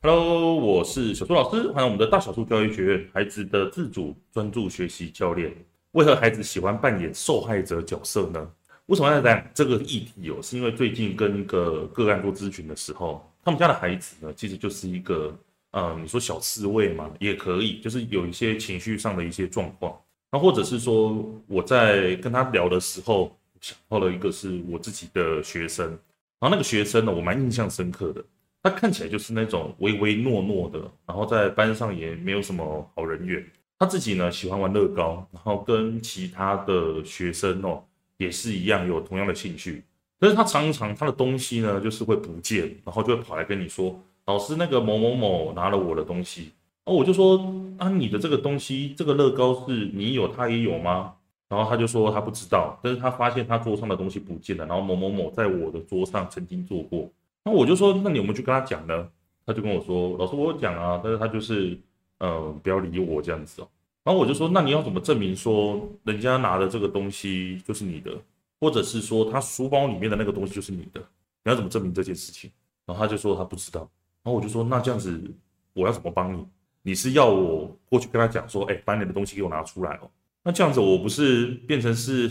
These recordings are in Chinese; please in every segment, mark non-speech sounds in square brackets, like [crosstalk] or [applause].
Hello，我是小苏老师，欢迎我们的大小树教育学院孩子的自主专注学习教练。为何孩子喜欢扮演受害者角色呢？为什么要讲这个议题哦？是因为最近跟一个个案做咨询的时候，他们家的孩子呢，其实就是一个，嗯，你说小刺猬嘛，也可以，就是有一些情绪上的一些状况。那或者是说，我在跟他聊的时候，想到了一个是我自己的学生，然后那个学生呢，我蛮印象深刻的。他看起来就是那种唯唯诺诺的，然后在班上也没有什么好人缘。他自己呢喜欢玩乐高，然后跟其他的学生哦也是一样有同样的兴趣。但是他常常他的东西呢就是会不见，然后就会跑来跟你说：“老师，那个某某某拿了我的东西。”哦，我就说：“啊，你的这个东西，这个乐高是你有，他也有吗？”然后他就说他不知道，但是他发现他桌上的东西不见了，然后某某某在我的桌上曾经做过。那我就说，那你有没有去跟他讲呢？他就跟我说，老师我有讲啊，但是他就是，嗯、不要理我这样子哦。然后我就说，那你要怎么证明说人家拿的这个东西就是你的，或者是说他书包里面的那个东西就是你的？你要怎么证明这件事情？然后他就说他不知道。然后我就说，那这样子我要怎么帮你？你是要我过去跟他讲说，哎，把你的东西给我拿出来哦？那这样子我不是变成是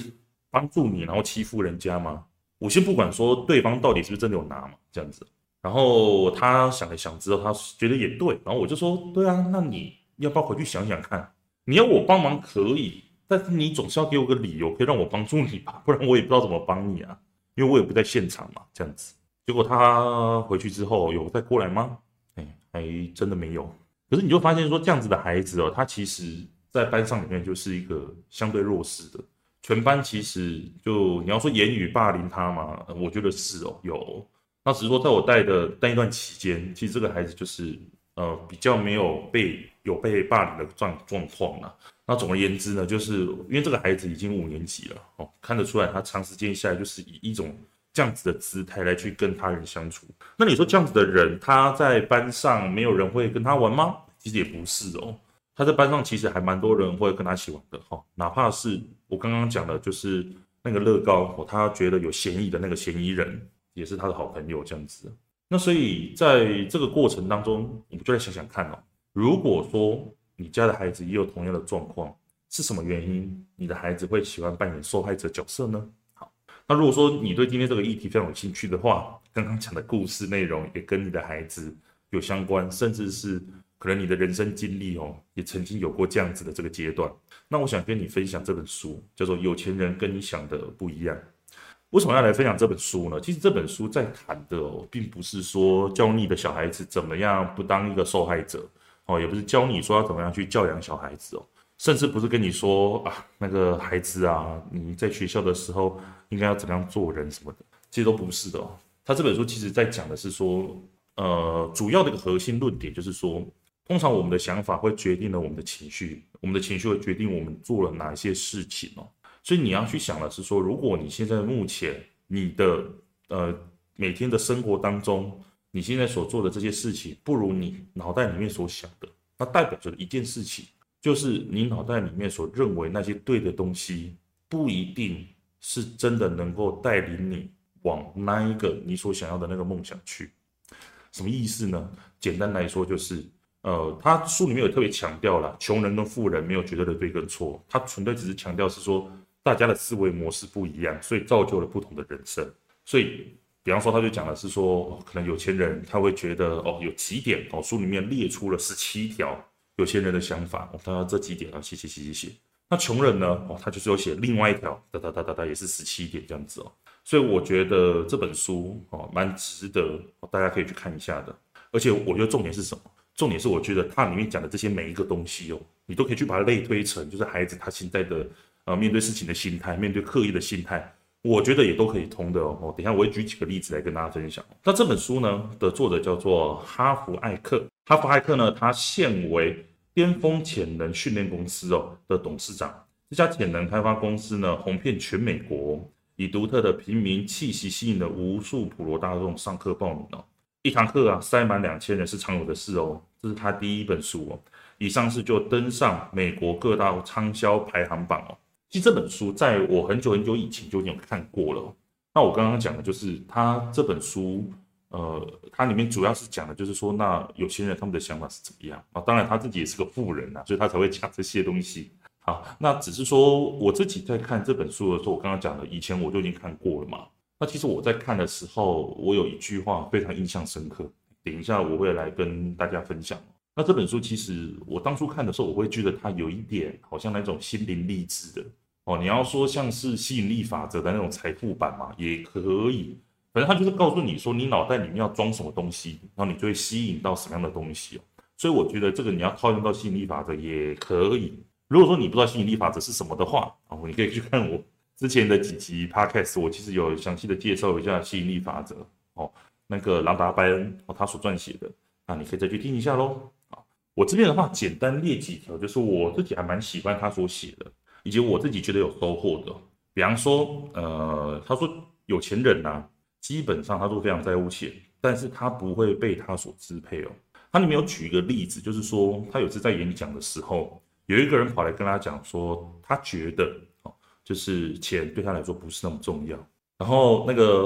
帮助你，然后欺负人家吗？我先不管说对方到底是不是真的有拿嘛，这样子，然后他想了想之后，他觉得也对，然后我就说，对啊，那你要不要回去想想看？你要我帮忙可以，但是你总是要给我个理由，可以让我帮助你吧，不然我也不知道怎么帮你啊，因为我也不在现场嘛，这样子。结果他回去之后有再过来吗？哎，还真的没有。可是你就发现说，这样子的孩子哦，他其实在班上里面就是一个相对弱势的。全班其实就你要说言语霸凌他嘛，我觉得是哦，有。那只是说在我带的那一段期间，其实这个孩子就是呃比较没有被有被霸凌的状状况了。那总而言之呢，就是因为这个孩子已经五年级了哦，看得出来他长时间下来就是以一种这样子的姿态来去跟他人相处。那你说这样子的人，他在班上没有人会跟他玩吗？其实也不是哦。他在班上其实还蛮多人会跟他一起玩的哈，哪怕是我刚刚讲的，就是那个乐高，他觉得有嫌疑的那个嫌疑人，也是他的好朋友这样子。那所以在这个过程当中，我们就来想想看哦，如果说你家的孩子也有同样的状况，是什么原因你的孩子会喜欢扮演受害者角色呢？好，那如果说你对今天这个议题非常有兴趣的话，刚刚讲的故事内容也跟你的孩子有相关，甚至是。可能你的人生经历哦，也曾经有过这样子的这个阶段。那我想跟你分享这本书，叫做《有钱人跟你想的不一样》。为什么要来分享这本书呢？其实这本书在谈的哦，并不是说教你的小孩子怎么样不当一个受害者哦，也不是教你说要怎么样去教养小孩子哦，甚至不是跟你说啊，那个孩子啊，你在学校的时候应该要怎么样做人什么的，其实都不是的哦。他这本书其实在讲的是说，呃，主要的一个核心论点就是说。通常我们的想法会决定了我们的情绪，我们的情绪会决定我们做了哪些事情哦。所以你要去想的是说，如果你现在目前你的呃每天的生活当中，你现在所做的这些事情不如你脑袋里面所想的，那代表着一件事情，就是你脑袋里面所认为那些对的东西，不一定是真的能够带领你往那一个你所想要的那个梦想去。什么意思呢？简单来说就是。呃，他书里面有特别强调了，穷人跟富人没有绝对的对跟错，他纯粹只是强调是说大家的思维模式不一样，所以造就了不同的人生。所以，比方说，他就讲的是说，可能有钱人他会觉得哦，有几点哦，书里面列出了十七条有钱人的想法，哦，他要这几点啊，写写写写写。那穷人呢，哦，他就是有写另外一条，哒哒哒哒哒，也是十七点这样子哦。所以我觉得这本书哦，蛮值得大家可以去看一下的。而且我觉得重点是什么？重点是，我觉得它里面讲的这些每一个东西哦，你都可以去把它类推成，就是孩子他现在的呃面对事情的心态，面对课业的心态，我觉得也都可以通的哦。等下我会举几个例子来跟大家分享。那这本书呢的作者叫做哈弗艾克，哈弗艾克呢，他现为巅峰潜能训练公司哦的董事长。这家潜能开发公司呢，红遍全美国，以独特的平民气息吸引了无数普罗大众上课报名哦。一堂课啊，塞满两千人是常有的事哦。这是他第一本书哦，以上是就登上美国各大畅销排行榜哦。其实这本书在我很久很久以前就已经有看过了。那我刚刚讲的就是他这本书，呃，它里面主要是讲的就是说，那有钱人他们的想法是怎么样啊？当然他自己也是个富人呐，所以他才会讲这些东西。好，那只是说我自己在看这本书的时候，我刚刚讲的，以前我就已经看过了嘛。那其实我在看的时候，我有一句话非常印象深刻，等一下我会来跟大家分享。那这本书其实我当初看的时候，我会觉得它有一点好像那种心灵励志的哦。你要说像是吸引力法则的那种财富版嘛，也可以。反正它就是告诉你说，你脑袋里面要装什么东西，然后你就会吸引到什么样的东西。所以我觉得这个你要套用到吸引力法则也可以。如果说你不知道吸引力法则是什么的话，哦，你可以去看我之前的几集 podcast，我其实有详细的介绍一下吸引力法则哦。那个朗达·拜恩哦，他所撰写的，那你可以再去听一下喽。啊，我这边的话简单列几条，就是我自己还蛮喜欢他所写的，以及我自己觉得有收获的。比方说，呃，他说有钱人呐、基本上他都非常在乎钱，但是他不会被他所支配哦。他里面有举一个例子，就是说他有次在演讲的时候，有一个人跑来跟他讲说，他觉得，就是钱对他来说不是那么重要。然后那个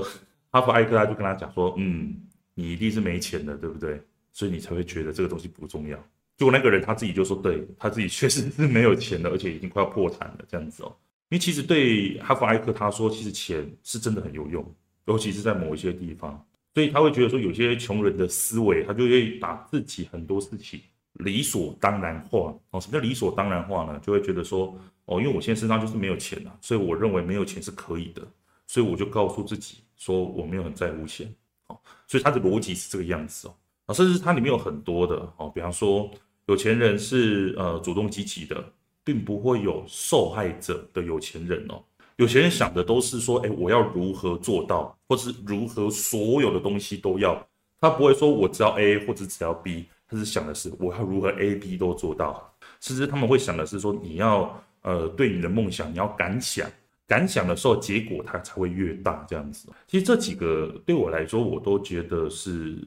哈佛艾克他就跟他讲说，嗯，你一定是没钱的，对不对？所以你才会觉得这个东西不重要。结果那个人他自己就说，对，他自己确实是没有钱的，而且已经快要破产了这样子哦。因为其实对哈佛艾克他说，其实钱是真的很有用。尤其是在某一些地方，所以他会觉得说，有些穷人的思维，他就会把自己很多事情理所当然化。哦，什么叫理所当然化呢？就会觉得说，哦，因为我现在身上就是没有钱啊，所以我认为没有钱是可以的，所以我就告诉自己说，我没有很在乎钱。哦，所以他的逻辑是这个样子哦。啊，甚至它里面有很多的哦，比方说，有钱人是呃主动积极的，并不会有受害者的有钱人哦。有钱人想的都是说，哎，我要如何做到，或是如何所有的东西都要。他不会说我只要 A 或者只要 B，他是想的是我要如何 A、B 都做到。甚至他们会想的是说，你要呃对你的梦想你要敢想，敢想的时候结果它才会越大这样子。其实这几个对我来说，我都觉得是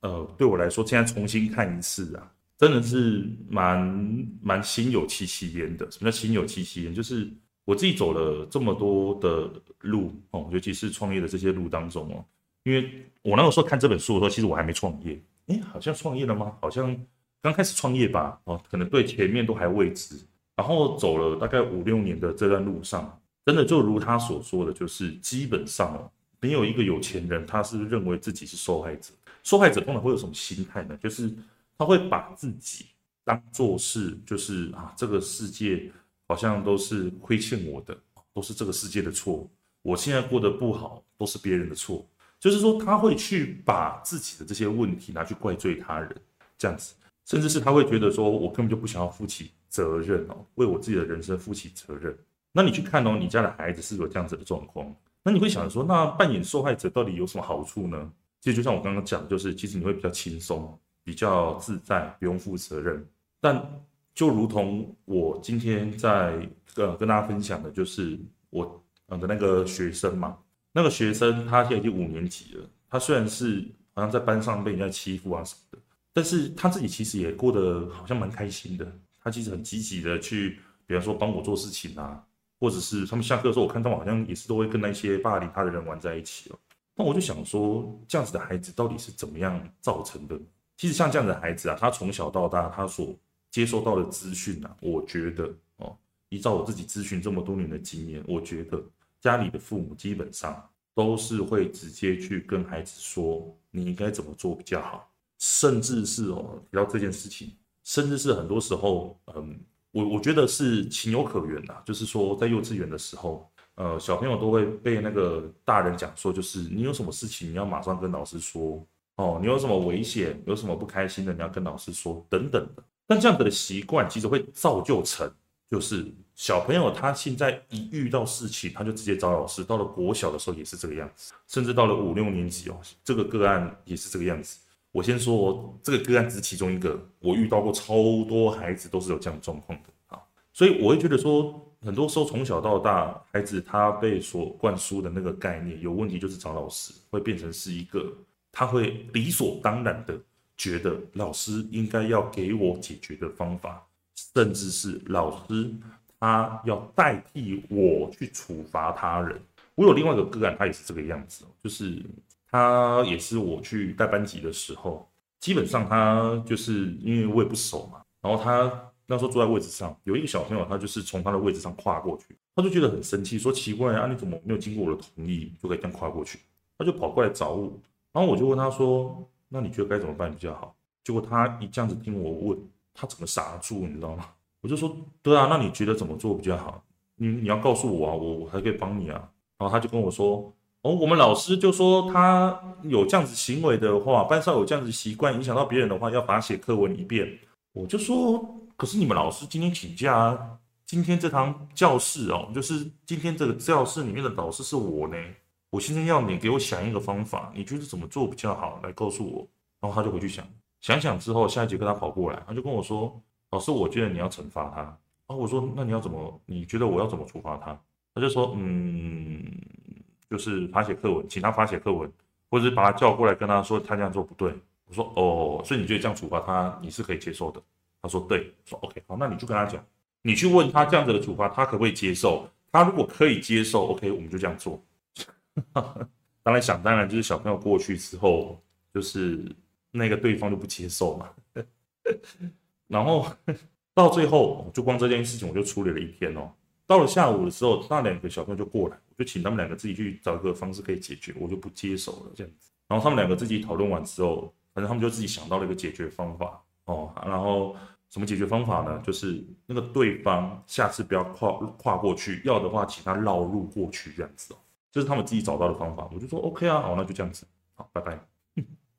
呃对我来说，现在重新看一次啊，真的是蛮蛮心有戚戚焉的。什么叫心有戚戚焉？就是。我自己走了这么多的路哦，尤其是创业的这些路当中哦，因为我那个时候看这本书的时候，其实我还没创业，诶，好像创业了吗？好像刚开始创业吧，哦，可能对前面都还未知。然后走了大概五六年的这段路上，真的就如他所说的，就是基本上，没有一个有钱人他是认为自己是受害者。受害者通常会有什么心态呢？就是他会把自己当做是，就是啊，这个世界。好像都是亏欠我的，都是这个世界的错。我现在过得不好，都是别人的错。就是说，他会去把自己的这些问题拿去怪罪他人，这样子，甚至是他会觉得说，我根本就不想要负起责任哦，为我自己的人生负起责任。那你去看哦，你家的孩子是有这样子的状况，那你会想说，那扮演受害者到底有什么好处呢？其实就像我刚刚讲，就是其实你会比较轻松，比较自在，不用负责任，但。就如同我今天在呃跟大家分享的，就是我呃的那个学生嘛，那个学生他现在已经五年级了。他虽然是好像在班上被人家欺负啊什么的，但是他自己其实也过得好像蛮开心的。他其实很积极的去，比方说帮我做事情啊，或者是他们下课的时候，我看他们好像也是都会跟那些霸凌他的人玩在一起哦。那我就想说，这样子的孩子到底是怎么样造成的？其实像这样的孩子啊，他从小到大他所接收到的资讯啊，我觉得哦，依照我自己咨询这么多年的经验，我觉得家里的父母基本上都是会直接去跟孩子说你应该怎么做比较好，甚至是哦提到这件事情，甚至是很多时候，嗯，我我觉得是情有可原的，就是说在幼稚园的时候，呃，小朋友都会被那个大人讲说，就是你有什么事情你要马上跟老师说哦，你有什么危险，有什么不开心的你要跟老师说等等的。但这样子的习惯其实会造就成，就是小朋友他现在一遇到事情，他就直接找老师。到了国小的时候也是这个样子，甚至到了五六年级哦，这个个案也是这个样子。我先说这个个案只是其中一个，我遇到过超多孩子都是有这样状况的啊。所以我会觉得说，很多时候从小到大，孩子他被所灌输的那个概念有问题，就是找老师，会变成是一个他会理所当然的。觉得老师应该要给我解决的方法，甚至是老师他要代替我去处罚他人。我有另外一个个案，他也是这个样子，就是他也是我去带班级的时候，基本上他就是因为我也不熟嘛，然后他那时候坐在位置上，有一个小朋友，他就是从他的位置上跨过去，他就觉得很生气，说奇怪啊，你怎么没有经过我的同意就可以这样跨过去？他就跑过来找我，然后我就问他说，那你觉得该怎么办比较好？结果他一这样子听我问，他整个傻住，你知道吗？我就说，对啊，那你觉得怎么做比较好？你你要告诉我啊，我我还可以帮你啊。然后他就跟我说。哦，我们老师就说他有这样子行为的话，班上有这样子习惯，影响到别人的话，要罚写课文一遍。我就说，可是你们老师今天请假，今天这堂教室哦，就是今天这个教室里面的老师是我呢。我现在要你给我想一个方法，你觉得怎么做比较好，来告诉我。然后他就回去想，想想之后，下一节课他跑过来，他就跟我说，老师，我觉得你要惩罚他。然后我说，那你要怎么？你觉得我要怎么处罚他？他就说，嗯。就是罚写课文，请他罚写课文，或者是把他叫过来跟他说他这样做不对。我说哦，所以你觉得这样处罚他你是可以接受的？他说对。说 OK，好，那你就跟他讲，你去问他这样子的处罚他可不可以接受？他如果可以接受，OK，我们就这样做。[laughs] 当然想当然就是小朋友过去之后，就是那个对方就不接受嘛。[laughs] 然后 [laughs] 到最后就光这件事情我就处理了一天哦。到了下午的时候，那两个小朋友就过来，我就请他们两个自己去找一个方式可以解决，我就不接手了这样子。然后他们两个自己讨论完之后，反正他们就自己想到了一个解决方法哦。然后什么解决方法呢？就是那个对方下次不要跨跨过去，要的话请他绕路过去这样子哦。就是他们自己找到的方法，我就说 OK 啊，好，那就这样子，好，拜拜。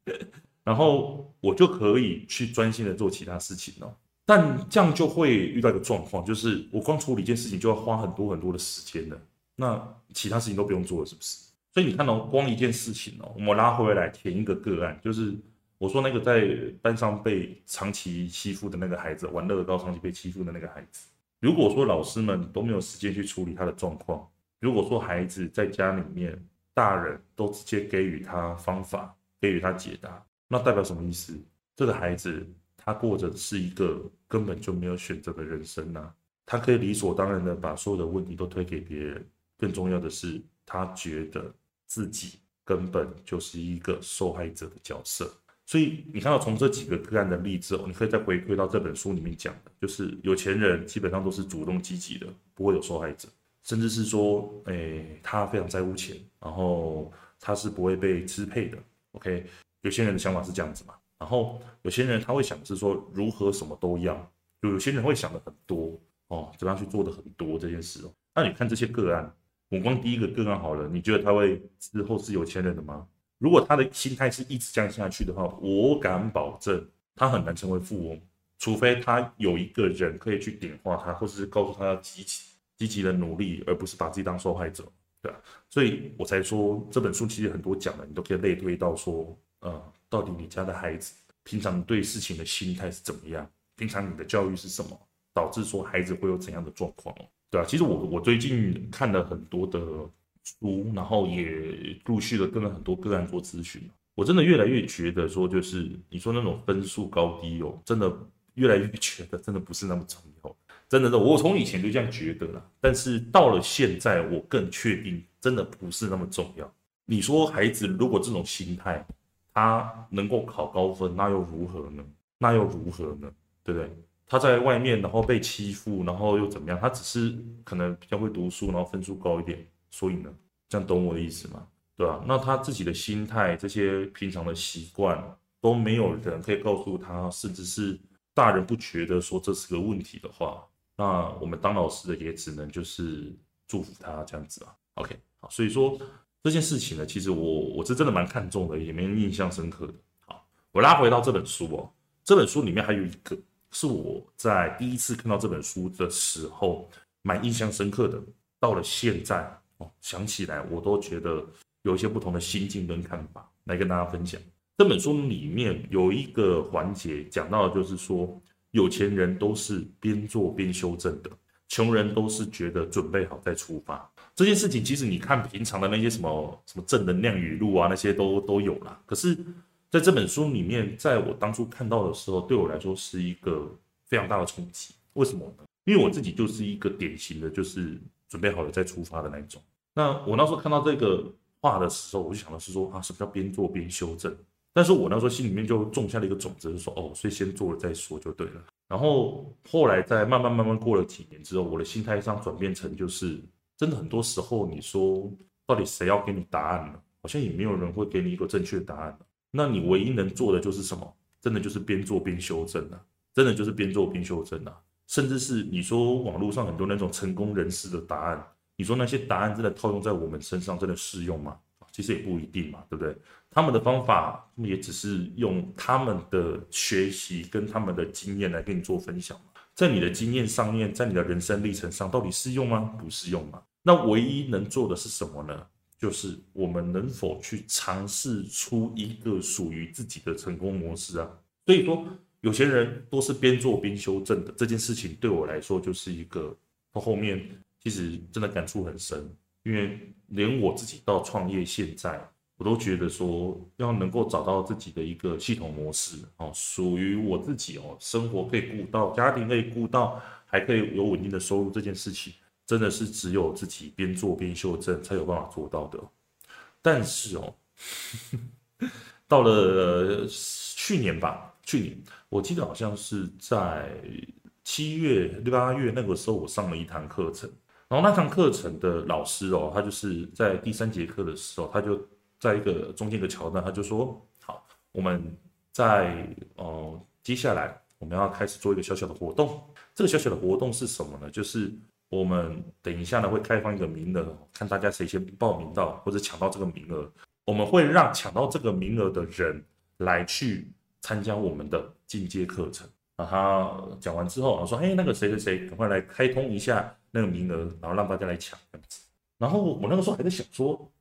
[laughs] 然后我就可以去专心的做其他事情了。但这样就会遇到一个状况，就是我光处理一件事情就要花很多很多的时间了，那其他事情都不用做了，是不是？所以你看到光一件事情哦，我们拉回来填一个个案，就是我说那个在班上被长期欺负的那个孩子，玩乐高长期被欺负的那个孩子。如果说老师们都没有时间去处理他的状况，如果说孩子在家里面，大人都直接给予他方法，给予他解答，那代表什么意思？这个孩子。他过着是一个根本就没有选择的人生呐，他可以理所当然的把所有的问题都推给别人，更重要的是，他觉得自己根本就是一个受害者的角色。所以你看到从这几个个案的例子哦，你可以再回归到这本书里面讲的，就是有钱人基本上都是主动积极的，不会有受害者，甚至是说，诶，他非常在乎钱，然后他是不会被支配的。OK，有些人的想法是这样子嘛。然后有些人他会想是说如何什么都要，就有些人会想的很多哦，怎么样去做的很多这件事哦。那你看这些个案，我光第一个个案好了，你觉得他会之后是有钱人的吗？如果他的心态是一直这样下去的话，我敢保证他很难成为富翁，除非他有一个人可以去点化他，或者是告诉他要积极积极的努力，而不是把自己当受害者，对啊，所以我才说这本书其实很多讲的，你都可以类推到说，呃。到底你家的孩子平常对事情的心态是怎么样？平常你的教育是什么，导致说孩子会有怎样的状况？对啊，其实我我最近看了很多的书，然后也陆续的跟了很多个案做咨询。我真的越来越觉得说，就是你说那种分数高低哦，真的越来越觉得真的不是那么重要。真的，我从以前就这样觉得了，但是到了现在，我更确定真的不是那么重要。你说孩子如果这种心态，他能够考高分，那又如何呢？那又如何呢？对不对？他在外面，然后被欺负，然后又怎么样？他只是可能比较会读书，然后分数高一点，所以呢，这样懂我的意思吗？对吧？那他自己的心态，这些平常的习惯，都没有人可以告诉他，甚至是大人不觉得说这是个问题的话，那我们当老师的也只能就是祝福他这样子啊。OK，好，所以说。这件事情呢，其实我我是真的蛮看重的，也蛮印象深刻的。好，我拉回到这本书哦，这本书里面还有一个是我在第一次看到这本书的时候蛮印象深刻的。到了现在哦，想起来我都觉得有一些不同的心境跟看法来跟大家分享。这本书里面有一个环节讲到的就是说，有钱人都是边做边修正的，穷人都是觉得准备好再出发。这件事情其实你看平常的那些什么什么正能量语录啊，那些都都有啦。可是在这本书里面，在我当初看到的时候，对我来说是一个非常大的冲击。为什么呢？因为我自己就是一个典型的，就是准备好了再出发的那一种。那我那时候看到这个话的时候，我就想到是说啊，什么叫边做边修正？但是我那时候心里面就种下了一个种子，就是说哦，所以先做了再说就对了。然后后来在慢慢慢慢过了几年之后，我的心态上转变成就是，真的很多时候你说到底谁要给你答案呢？好像也没有人会给你一个正确的答案。那你唯一能做的就是什么？真的就是边做边修正啊！真的就是边做边修正啊！甚至是你说网络上很多那种成功人士的答案，你说那些答案真的套用在我们身上真的适用吗？其实也不一定嘛，对不对？他们的方法也只是用他们的学习跟他们的经验来跟你做分享，在你的经验上面，在你的人生历程上，到底适用吗？不适用吗？那唯一能做的是什么呢？就是我们能否去尝试出一个属于自己的成功模式啊？所以说，有些人都是边做边修正的，这件事情对我来说就是一个到后面其实真的感触很深。因为连我自己到创业现在，我都觉得说要能够找到自己的一个系统模式哦，属于我自己哦，生活可以顾到，家庭可以顾到，还可以有稳定的收入，这件事情真的是只有自己边做边修正才有办法做到的。但是哦，[laughs] 到了去年吧，去年我记得好像是在七月六八月那个时候，我上了一堂课程。然后那堂课程的老师哦，他就是在第三节课的时候，他就在一个中间的桥段，他就说：“好，我们在呃接下来我们要开始做一个小小的活动。这个小小的活动是什么呢？就是我们等一下呢会开放一个名额，看大家谁先报名到或者抢到这个名额，我们会让抢到这个名额的人来去参加我们的进阶课程。”啊，他讲完之后，我说：“哎，那个谁谁谁，赶快来开通一下。”那个名额，然后让大家来抢这样子。然后我那个时候还在想说，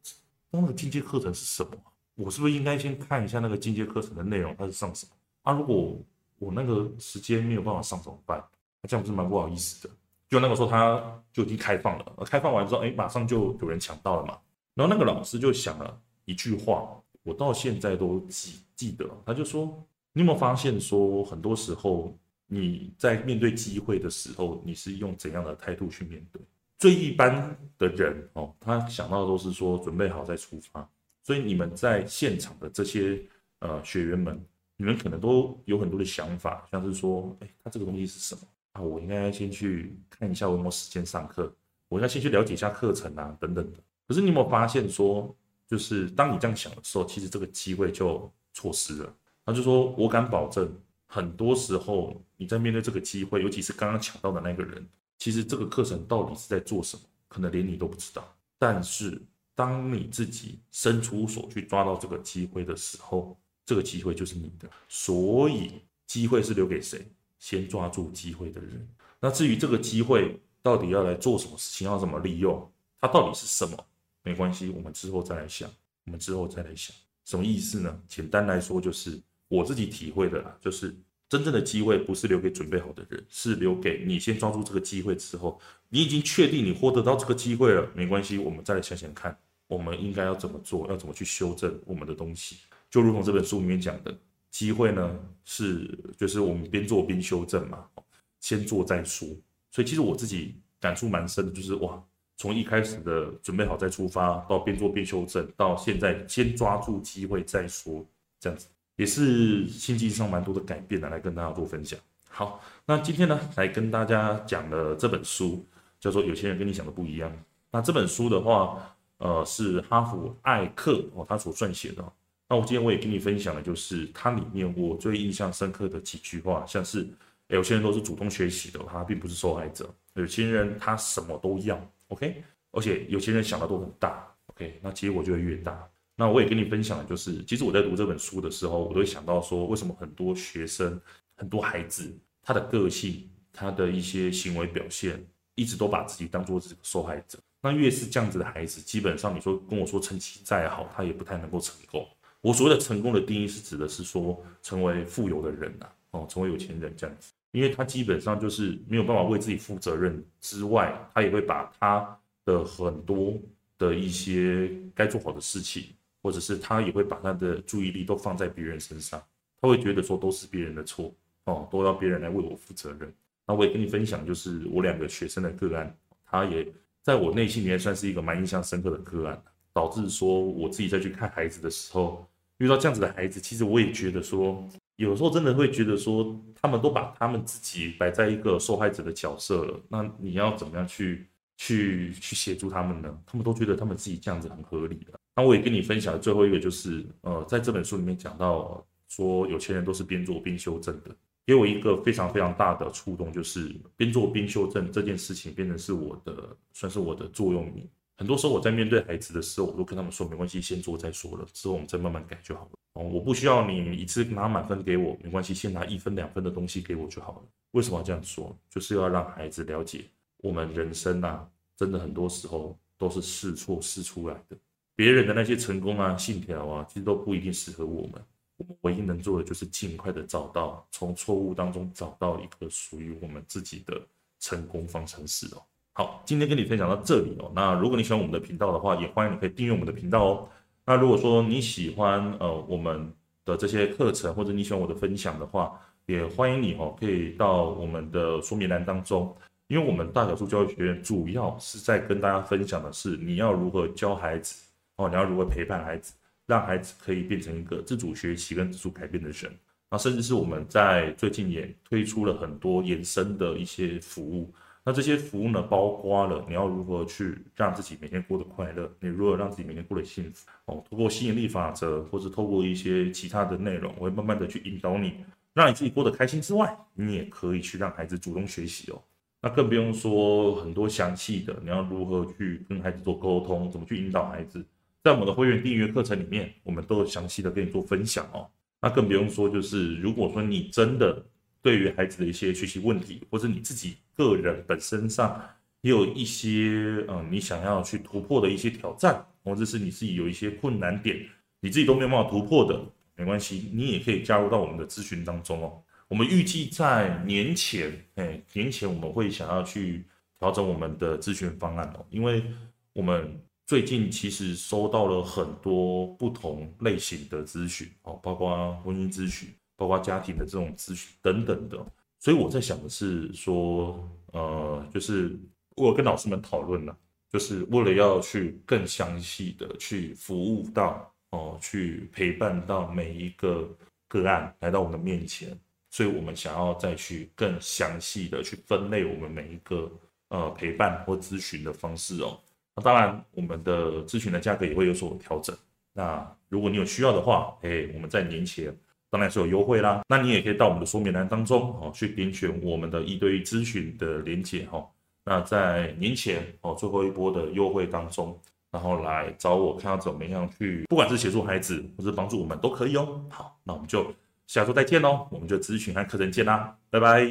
那个进阶课程是什么？我是不是应该先看一下那个进阶课程的内容，它是上什么？啊，如果我那个时间没有办法上怎么办？这样不是蛮不好意思的。就那个时候他就已经开放了，开放完之后，哎，马上就有人抢到了嘛。然后那个老师就想了一句话，我到现在都记记得，他就说：你有没有发现说，很多时候？你在面对机会的时候，你是用怎样的态度去面对？最一般的人哦，他想到的都是说准备好再出发。所以你们在现场的这些呃学员们，你们可能都有很多的想法，像是说，哎，他这个东西是什么啊？我应该先去看一下我有没有时间上课，我应该先去了解一下课程啊，等等的。可是你有没有发现说，就是当你这样想的时候，其实这个机会就错失了。他就说，我敢保证。很多时候，你在面对这个机会，尤其是刚刚抢到的那个人，其实这个课程到底是在做什么，可能连你都不知道。但是，当你自己伸出手去抓到这个机会的时候，这个机会就是你的。所以，机会是留给谁？先抓住机会的人。那至于这个机会到底要来做什么事情，要怎么利用，它到底是什么？没关系，我们之后再来想。我们之后再来想，什么意思呢？简单来说就是。我自己体会的啦，就是真正的机会不是留给准备好的人，是留给你先抓住这个机会之后，你已经确定你获得到这个机会了，没关系，我们再来想想看，我们应该要怎么做，要怎么去修正我们的东西。就如同这本书里面讲的，机会呢是就是我们边做边修正嘛，先做再说。所以其实我自己感触蛮深的，就是哇，从一开始的准备好再出发，到边做边修正，到现在先抓住机会再说，这样子。也是心境上蛮多的改变的，来跟大家做分享。好，那今天呢，来跟大家讲的这本书叫做《有钱人跟你想的不一样》。那这本书的话，呃，是哈佛艾克哦他所撰写的。那我今天我也跟你分享的就是它里面我最印象深刻的几句话，像是有些人都是主动学习的，他并不是受害者；有钱人他什么都要，OK，而且有钱人想的都很大，OK，那结果就会越大。那我也跟你分享的就是，其实我在读这本书的时候，我都会想到说，为什么很多学生、很多孩子，他的个性、他的一些行为表现，一直都把自己当做是受害者。那越是这样子的孩子，基本上你说跟我说成绩再好，他也不太能够成功。我所谓的成功的定义是指的是说，成为富有的人呐，哦，成为有钱人这样子，因为他基本上就是没有办法为自己负责任之外，他也会把他的很多的一些该做好的事情。或者是他也会把他的注意力都放在别人身上，他会觉得说都是别人的错哦，都要别人来为我负责任。那我也跟你分享，就是我两个学生的个案，他也在我内心里面算是一个蛮印象深刻的个案。导致说我自己再去看孩子的时候，遇到这样子的孩子，其实我也觉得说，有时候真的会觉得说，他们都把他们自己摆在一个受害者的角色了，那你要怎么样去去去协助他们呢？他们都觉得他们自己这样子很合理的。那我也跟你分享最后一个就是，呃，在这本书里面讲到说，有钱人都是边做边修正的。给我一个非常非常大的触动，就是边做边修正这件事情变成是我的，算是我的座右铭。很多时候我在面对孩子的时候，我都跟他们说，没关系，先做再说了，之后我们再慢慢改就好了。哦，我不需要你一次拿满分给我，没关系，先拿一分两分的东西给我就好了。为什么要这样说？就是要让孩子了解，我们人生啊，真的很多时候都是试错试出来的。别人的那些成功啊、信条啊，其实都不一定适合我们。我们唯一能做的就是尽快的找到，从错误当中找到一个属于我们自己的成功方程式哦。好，今天跟你分享到这里哦。那如果你喜欢我们的频道的话，也欢迎你可以订阅我们的频道哦。那如果说你喜欢呃我们的这些课程，或者你喜欢我的分享的话，也欢迎你哦，可以到我们的说明栏当中，因为我们大小数教育学院主要是在跟大家分享的是你要如何教孩子哦，你要如何陪伴孩子。让孩子可以变成一个自主学习跟自主改变的人，那甚至是我们在最近也推出了很多延伸的一些服务。那这些服务呢，包括了你要如何去让自己每天过得快乐，你如何让自己每天过得幸福哦。通过吸引力法则，或者透过一些其他的内容，我会慢慢的去引导你，让你自己过得开心之外，你也可以去让孩子主动学习哦。那更不用说很多详细的，你要如何去跟孩子做沟通，怎么去引导孩子。在我们的会员订阅课程里面，我们都有详细的跟你做分享哦。那更不用说，就是如果说你真的对于孩子的一些学习问题，或者你自己个人本身上也有一些嗯，你想要去突破的一些挑战，或者是你自己有一些困难点，你自己都没有办法突破的，没关系，你也可以加入到我们的咨询当中哦。我们预计在年前，哎，年前我们会想要去调整我们的咨询方案哦，因为我们。最近其实收到了很多不同类型的咨询哦，包括婚姻咨询，包括家庭的这种咨询等等的。所以我在想的是说，呃，就是我跟老师们讨论了，就是为了要去更详细的去服务到哦，去陪伴到每一个个案来到我们的面前，所以我们想要再去更详细的去分类我们每一个呃陪伴或咨询的方式哦。那当然，我们的咨询的价格也会有所调整。那如果你有需要的话，哎，我们在年前当然是有优惠啦。那你也可以到我们的说明栏当中哦，去点选我们的一对一咨询的连结哈。那在年前哦，最后一波的优惠当中，然后来找我看要怎么样去，不管是协助孩子或是帮助我们都可以哦。好，那我们就下周再见喽，我们就咨询和课程见啦，拜拜。